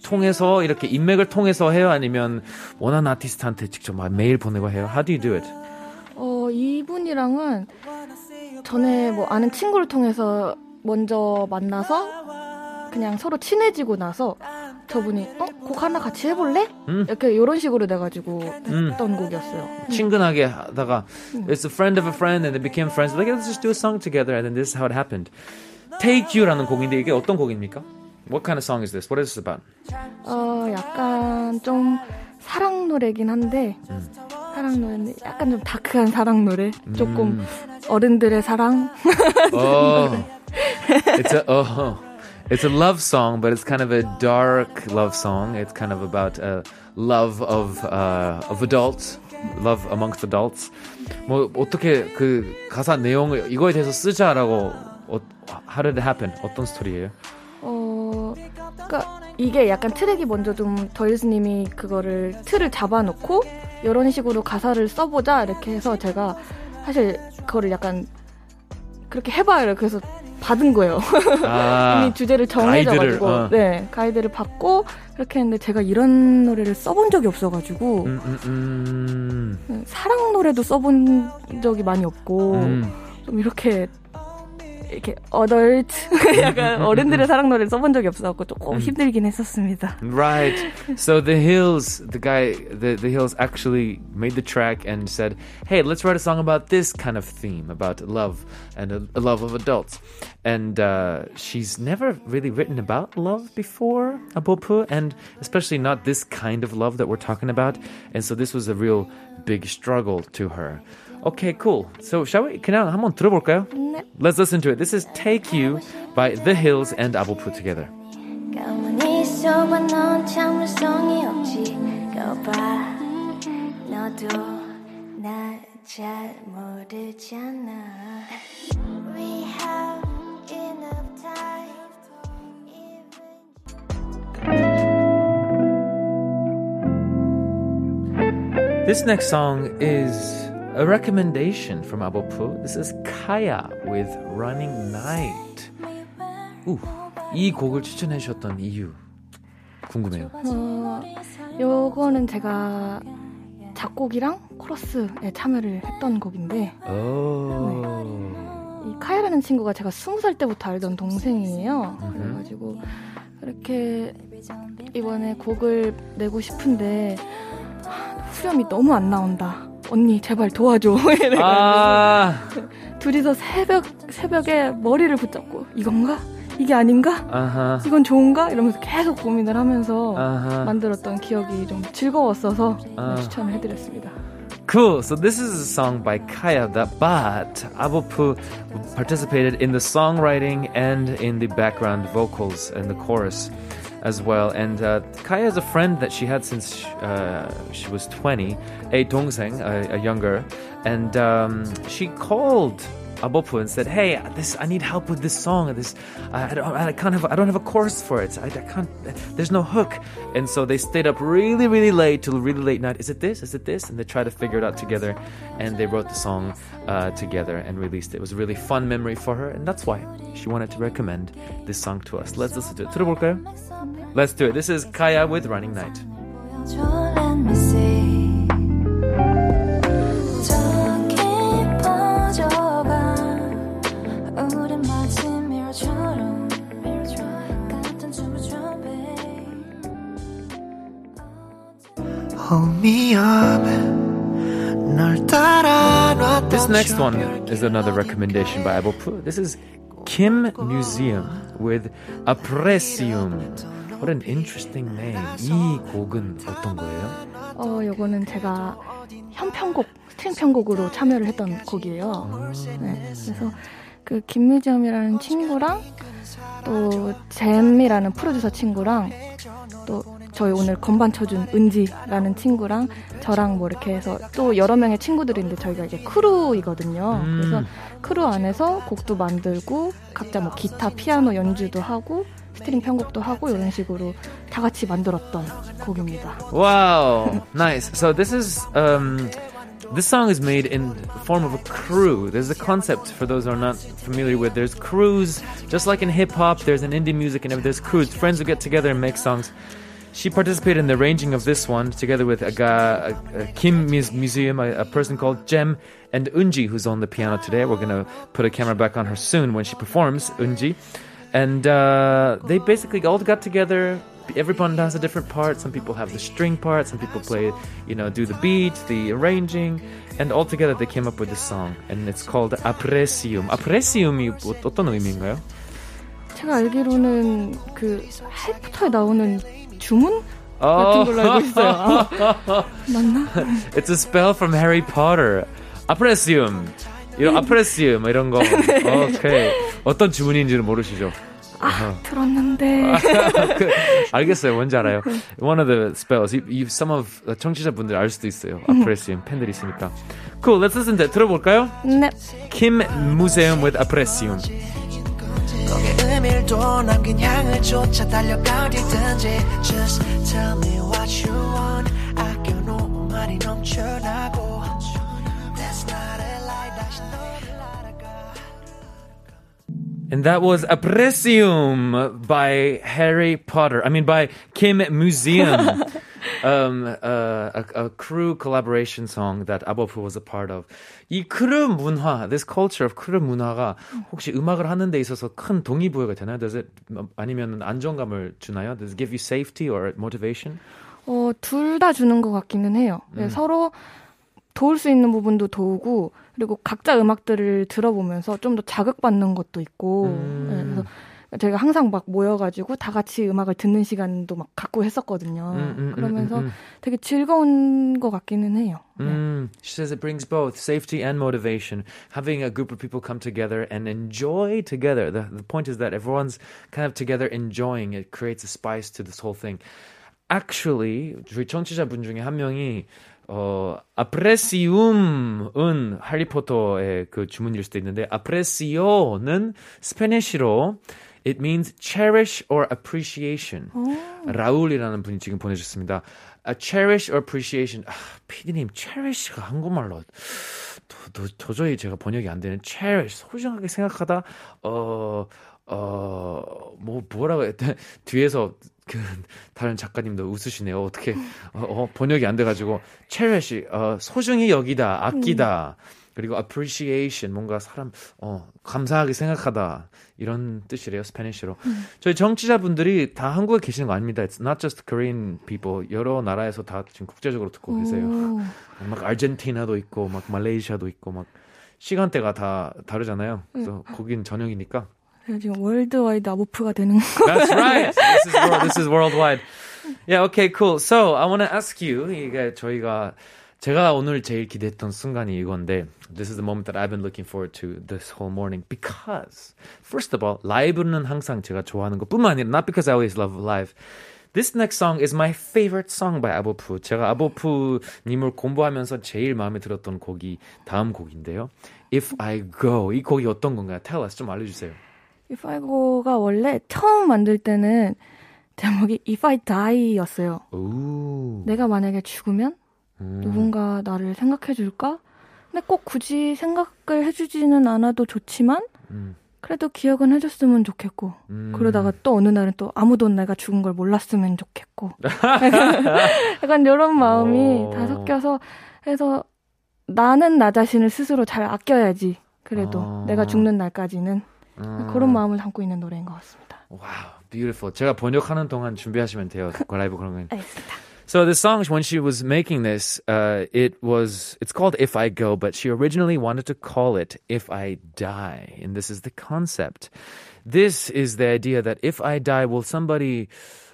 통해서 이렇게 인맥을 통해서 해요? 아니면 원하는 아티스트한테 직접 막 메일 보내고 해요? How do you do it? 어, 이분이랑은 전에 뭐 아는 친구를 통해서 먼저 만나서 그냥 서로 친해지고 나서 저분이 어? 곡 하나 같이 해볼래? 음. 이렇게 이런 식으로 돼가지고 음. 했던 곡이었어요. 친근하게 하다가 It's a friend of a friend and they became friends. Like let's just do a song together and then this is how it happened. Take You라는 곡인데 이게 어떤 곡입니까? What kind of song is this? What is this about? 어, 약간 좀 사랑 노래긴 한데 사랑 노래인데 약간 좀 다크한 사랑 노래. 조금 어른들의 사랑. Oh, it's a oh, it's a love song, but it's kind of a dark love song. It's kind of about uh, love of uh, of adults, love amongst adults. 뭐 어떻게 그 가사 내용을 이거에 대해서 쓰자라고 어, how did it happen? 어떤 스토리예요? 어, 그러니까 이게 약간 트랙이 먼저 좀 더일스님이 그거를 틀을 잡아놓고 이런 식으로 가사를 써보자 이렇게 해서 제가 사실 그거를 약간 그렇게 해봐요. 그래서 받은 거예요. 아, (laughs) 이미 주제를 가이드를, 정해져가지고 어. 네 가이드를 받고 그렇게 했는데 제가 이런 노래를 써본 적이 없어가지고 음, 음, 음, 사랑 노래도 써본 적이 많이 없고 음. 좀 이렇게 이렇게 어덜트 (laughs) 약간 어른들의 사랑 노래를 써본 적이 없어갖고 조금 힘들긴 했었습니다. Right. So the Hills, the guy, the, the Hills actually made the track and said, hey, let's write a song about this kind of theme, about love and a, a love of adults. And uh, she's never really written about love before, Abopu, and especially not this kind of love that we're talking about. And so this was a real big struggle to her. Okay, cool. So shall we 그냥 한번 들어볼까요? 네. Let's listen to it. This is Take You by The Hills and Abopu together. 가만히 있어봐 넌 참을성이 없지 거봐 너도 날 잘 모르잖아 We have enough time even This next song is a recommendation from Abopu. This is Kaya with Running Night. 우, 이 곡을 추천해 주셨던 이유 궁금해요. 어, 요거는 제가 작곡이랑 코러스에 참여를 했던 곡인데 오. 이 카야라는 친구가 제가 스무 살 때부터 알던 동생이에요. 그래가지고 이렇게 이번에 곡을 내고 싶은데 하, 후렴이 너무 안 나온다. 언니 제발 도와줘. 이래가지고 아, 둘이서 새벽 새벽에 머리를 붙잡고 이건가? 이게 아닌가? 아하. 이건 좋은가? 이러면서 계속 고민을 하면서 아하. 만들었던 기억이 좀 즐거웠어서 아. 추천을 해드렸습니다. Cool. So this is a song by Kaya that but Abopu participated in the songwriting and in the background vocals and the chorus as well. And uh, Kaya has a friend that she had since she, uh, she was 20, a Dongsaeng, a, a younger. And um, she called Abopu and said, "Hey, this I need help with this song. This I, don't, I can't have. I don't have a chorus for it. I, I, can't. There's no hook." And so they stayed up really, really late till really late night. Is it this? Is it this? And they tried to figure it out together, and they wrote the song uh, together and released it. It was a really fun memory for her, and that's why she wanted to recommend this song to us. Let's listen to it. 들어볼까요? Let's do it. This is Kaya with Running Night. This next one is another recommendation by Apple. This is Kim Museum with Apresium. What an interesting name. 이 곡은 어떤 거예요? 어, 요거는 제가 현편곡, 스트링 편곡으로 참여를 했던 곡이에요. 네, 그래서 그 김미지엄이라는 친구랑 또 잼이라는 프로듀서 친구랑 또 저희 오늘 건반 쳐준 은지라는 친구랑 저랑 뭐 이렇게 해서 또 여러 명의 친구들이 있는데 저희가 이제 크루이거든요. 음. 그래서 크루 안에서 곡도 만들고 각자 뭐 기타, 피아노 연주도 하고 스트링 편곡도 하고 이런 식으로 다 같이 만들었던 곡입니다. Wow, (laughs) nice. So this is um, this song is made in the form of a crew. There's a concept for those who are not familiar with. There's crews, just like in hip hop. There's an indie music and there's crews, friends who get together and make songs. She participated in the arranging of this one together with a guy, a, a Kim Mus- Museum, a, a person called Jem, and Unji, who's on the piano today. We're gonna put a camera back on her soon when she performs, Unji. And uh, they basically all got together. Everyone has a different part. Some people have the string part. Some people play, you know, do the beat, the arranging, and all together they came up with this song. And it's called Apprecium. Apprecium이 뭐- 어떤 의미인가요? 제가 알기로는 그 해리포터에 나오는 주문 같은 (laughs) 걸로 알고 있어요. 아, 맞나? It's a spell from Harry Potter. Apprecium. 이런 Apprecium 이런 거. 오케이. (laughs) 어떤 주문인지는 모르시죠? 아, 들었는데. 그, 알겠어요. 뭔지 알아요. One of the spells. You, you, some of 청취자분들 알 수도 있어요. Apprecium 팬들이 있으니까. Cool. Let's listen to it. 들어볼까요? 네. Kim Museum with Apprecium. 거기에 의미도 남긴 향을 쫓아 달려가 어디든지 Just tell me what you want 아껴놓은 말이 넘쳐나고 And that was Apprecium by Harry Potter. I mean, by Kim Museum. um, uh, a, a crew collaboration song that 아버프 was a part of. 이 크루 문화, this culture of 크루 문화가 혹시 음악을 하는 데 있어서 큰 동기부여가 되나요? Does it, 아니면 안정감을 주나요? Does it give you safety or motivation? 어, 둘 다 주는 것 같기는 해요. 네, 서로 도울 수 있는 부분도 도우고, 그리고 각자 음악들을 들어보면서 좀 더 자극받는 것도 있고, 음. 네, 그래서 저희가 항상 막 모여가지고 다 같이 음악을 듣는 시간도 막 갖고 했었거든요. 음, 음, 그러면서 음, 음, 되게 즐거운 것 같기는 해요. 네. Mm, she says it brings both safety and motivation. Having a group of people come together and enjoy together. The, the point is that everyone's kind of together enjoying it creates a spice to this whole thing. Actually, 저희 청취자분 중에 한 명이 어, 아프레시움은 해리포터의 그 주문일 수도 있는데 아프레시오는 스페니쉬로 it means cherish or appreciation. 라울이라는 분이 지금 보내주셨습니다. A cherish or appreciation. 아, 피디님, cherish가 한국말로 도, 도, 도저히 제가 번역이 안 되는 cherish, 소중하게 생각하다, 어, 어, 뭐, 뭐라고 했대? (laughs) 뒤에서 그, 다른 작가님도 웃으시네요. 어떻게, 어, 어, 번역이 안 돼가지고, cherish, 어, 소중히 여기다, 아끼다. 그리고 appreciation, 뭔가 사람, 어, 감사하게 생각하다. 이런 뜻이래요, 스페니쉬로. 저희 정치자분들이 다 한국에 계시는 거 아닙니다. It's not just Korean people. 여러 나라에서 다 지금 국제적으로 듣고 계세요. 오. 막 아르헨티나도 있고, 막 말레이시아도 있고, 막 시간대가 다 다르잖아요. 그래서 거긴 저녁이니까. 지금 월드와이드 아보프가 되는 That's right. This is world, this is worldwide. Yeah, okay, cool. So I want to ask you. 이게 저희가 제가 오늘 제일 기대했던 순간이 이건데 This is the moment that I've been looking forward to this whole morning because first of all 라이브는 항상 제가 좋아하는 것뿐만 아니라 not because I always love live. This next song is my favorite song by 아보프. 제가 아보프님을 공부하면서 제일 마음에 들었던 곡이 다음 곡인데요. If I Go. 이 곡이 어떤 건가요? Tell us. 좀 알려주세요. If I Go가 원래 처음 만들 때는 제목이 If I Die였어요. 오. 내가 만약에 죽으면 음. 누군가 나를 생각해 줄까? 근데 꼭 굳이 생각을 해주지는 않아도 좋지만 음. 그래도 기억은 해줬으면 좋겠고 음. 그러다가 또 어느 날은 또 아무도 내가 죽은 걸 몰랐으면 좋겠고 (laughs) 약간 이런 마음이 오. 다 섞여서 해서 나는 나 자신을 스스로 잘 아껴야지 그래도 아. 내가 죽는 날까지는 음. 그런 마음을 담고 있는 노래인 것 같습니다. Wow, beautiful. 제가 번역하는 동안 준비하시면 돼요. 라이브 그런 거. 알겠습니다. So the song, when she was making this, uh, it was, it's called If I Go, but she originally wanted to call it If I Die. And this is the concept. This is the idea that if I die, will somebody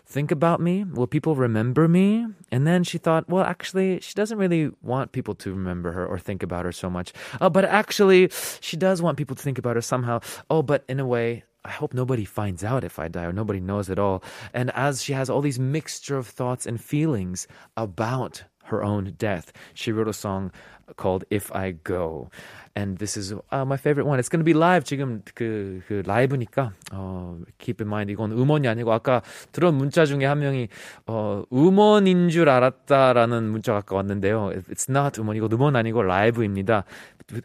think about me? Will people remember me? And then she thought, well, actually, she doesn't really want people to remember her or think about her so much. Oh, but actually, she does want people to think about her somehow. Oh, but in a way, I hope nobody finds out if I die or nobody knows at all. And as she has all these mixture of thoughts and feelings about her own death, she wrote a song called If I Go. And this is uh, my favorite one. It's going to be live. 지금 그, 그 라이브니까 어, keep in mind 이건 음원이 아니고 아까 들은 문자 중에 한 명이 어, 음원인 줄 알았다라는 문자가 아까 왔는데요. It's not 음원 이거 음원 아니고 라이브입니다.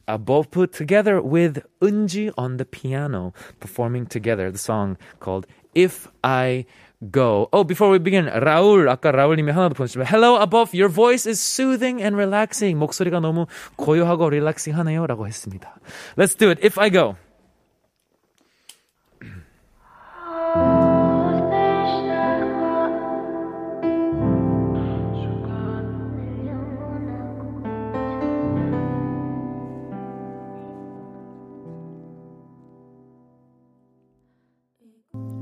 Uh, both put together with 은지 on the piano performing together the song called If I Go. Oh, before we begin, 라울 아까 라울님이 하나 더 보내주시면 Hello, above. Your voice is soothing and relaxing. 목소리가 너무 고요하고 릴렉싱하네요라고 했습니다. Let's do it. If I Go.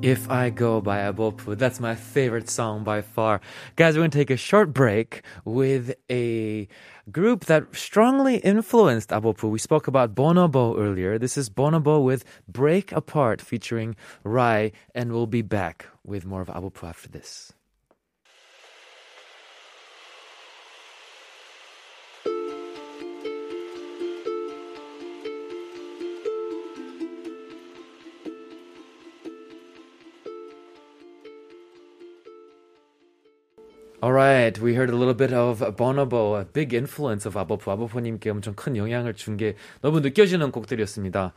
If I Go by Abopu. That's my favorite song by far. Guys, we're going to take a short break with a group that strongly influenced Abopu. We spoke about Bonobo earlier. This is Bonobo with Break Apart featuring Rhye, and we'll be back with more of Abopu after this. All right, we heard a little bit of Bonobo, a big influence of Abopu. Abofo님께 엄청 큰 영향을 준 게 너무 느껴지는 곡들이었습니다.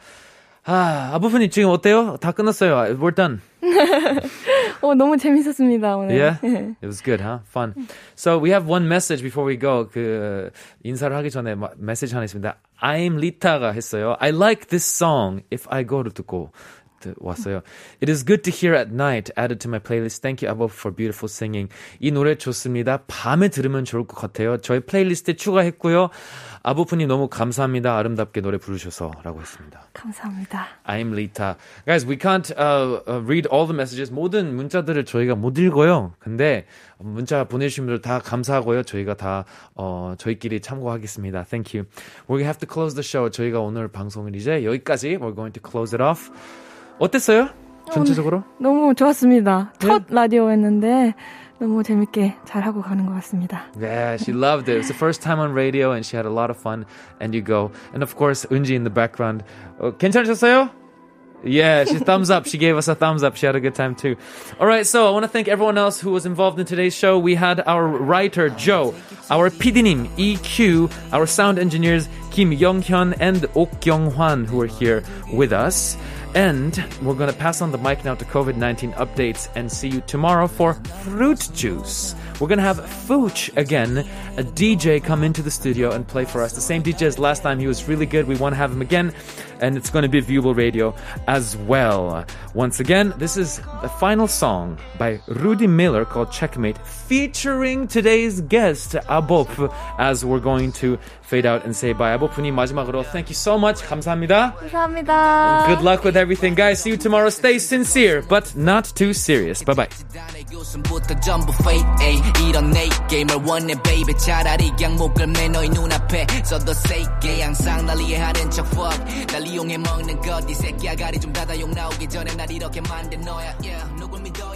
아, 아버프님 지금 어때요? 다 끝났어요. We're done. (laughs) 어, 너무 재밌었습니다, 오늘. Yeah? It was good, huh? Fun. So we have one message before we go. 그, 인사를 하기 전에 메시지 하나 있습니다. I'm Lita가 했어요. I like this song if I go to 듣고. 왔어요. It is good to hear at night. Added to my playlist. Thank you, Abo, for beautiful singing. 이 노래 좋습니다. 밤에 들으면 좋을 것 같아요. 저희 플레이리스트에 추가했고요. 아부프님 너무 감사합니다. 아름답게 노래 부르셔서라고 했습니다. 감사합니다. I'm Lita. Guys, we can't uh, uh, read all the messages. 모든 문자들을 저희가 못 읽어요. 근데 문자 보내주신 분들 다 감사하고요. 저희가 다 어, 저희끼리 참고하겠습니다. Thank you. Gonna have to close the show. 저희가 오늘 방송을 이제 여기까지. We're going to close it off. 어땠어요? 전체적으로? 너무 좋았습니다. 첫 라디오였는데 너무 재밌게 잘 하고 가는 것 같습니다. Yeah, she loved it. It was the first time on radio and she had a lot of fun. And you go. And of course, Unji in the background. 어, 괜찮으셨어요? Yeah, she thumbs up. She gave us a thumbs up. She had a good time too. All right, so I want to thank everyone else who was involved in today's show. We had our writer Joe, our PD님 EQ, our sound engineers Kim Young-hyun and Ok Kyung-hwan who are here with us. And we're going to pass on the mic now to COVID-19 updates and see you tomorrow for fruit juice. We're going to have Fooch again, a DJ come into the studio and play for us. The same DJ as last time. He was really good. We want to have him again And it's going to be viewable radio as well. Once again, this is the final song by Rudy Miller called Checkmate, featuring today's guest, Abop, as we're going to fade out and say bye. 아보프님 마지막으로 thank you so much. 감사합니다. 감사합니다. Good luck with everything, guys. See you tomorrow. Stay sincere, but not too serious. Bye bye. 이용해 먹는 것 이 새끼야 가리 좀 닫아 욕 나오기 전에 날 이렇게 만든 너야. Yeah. 누굴 믿어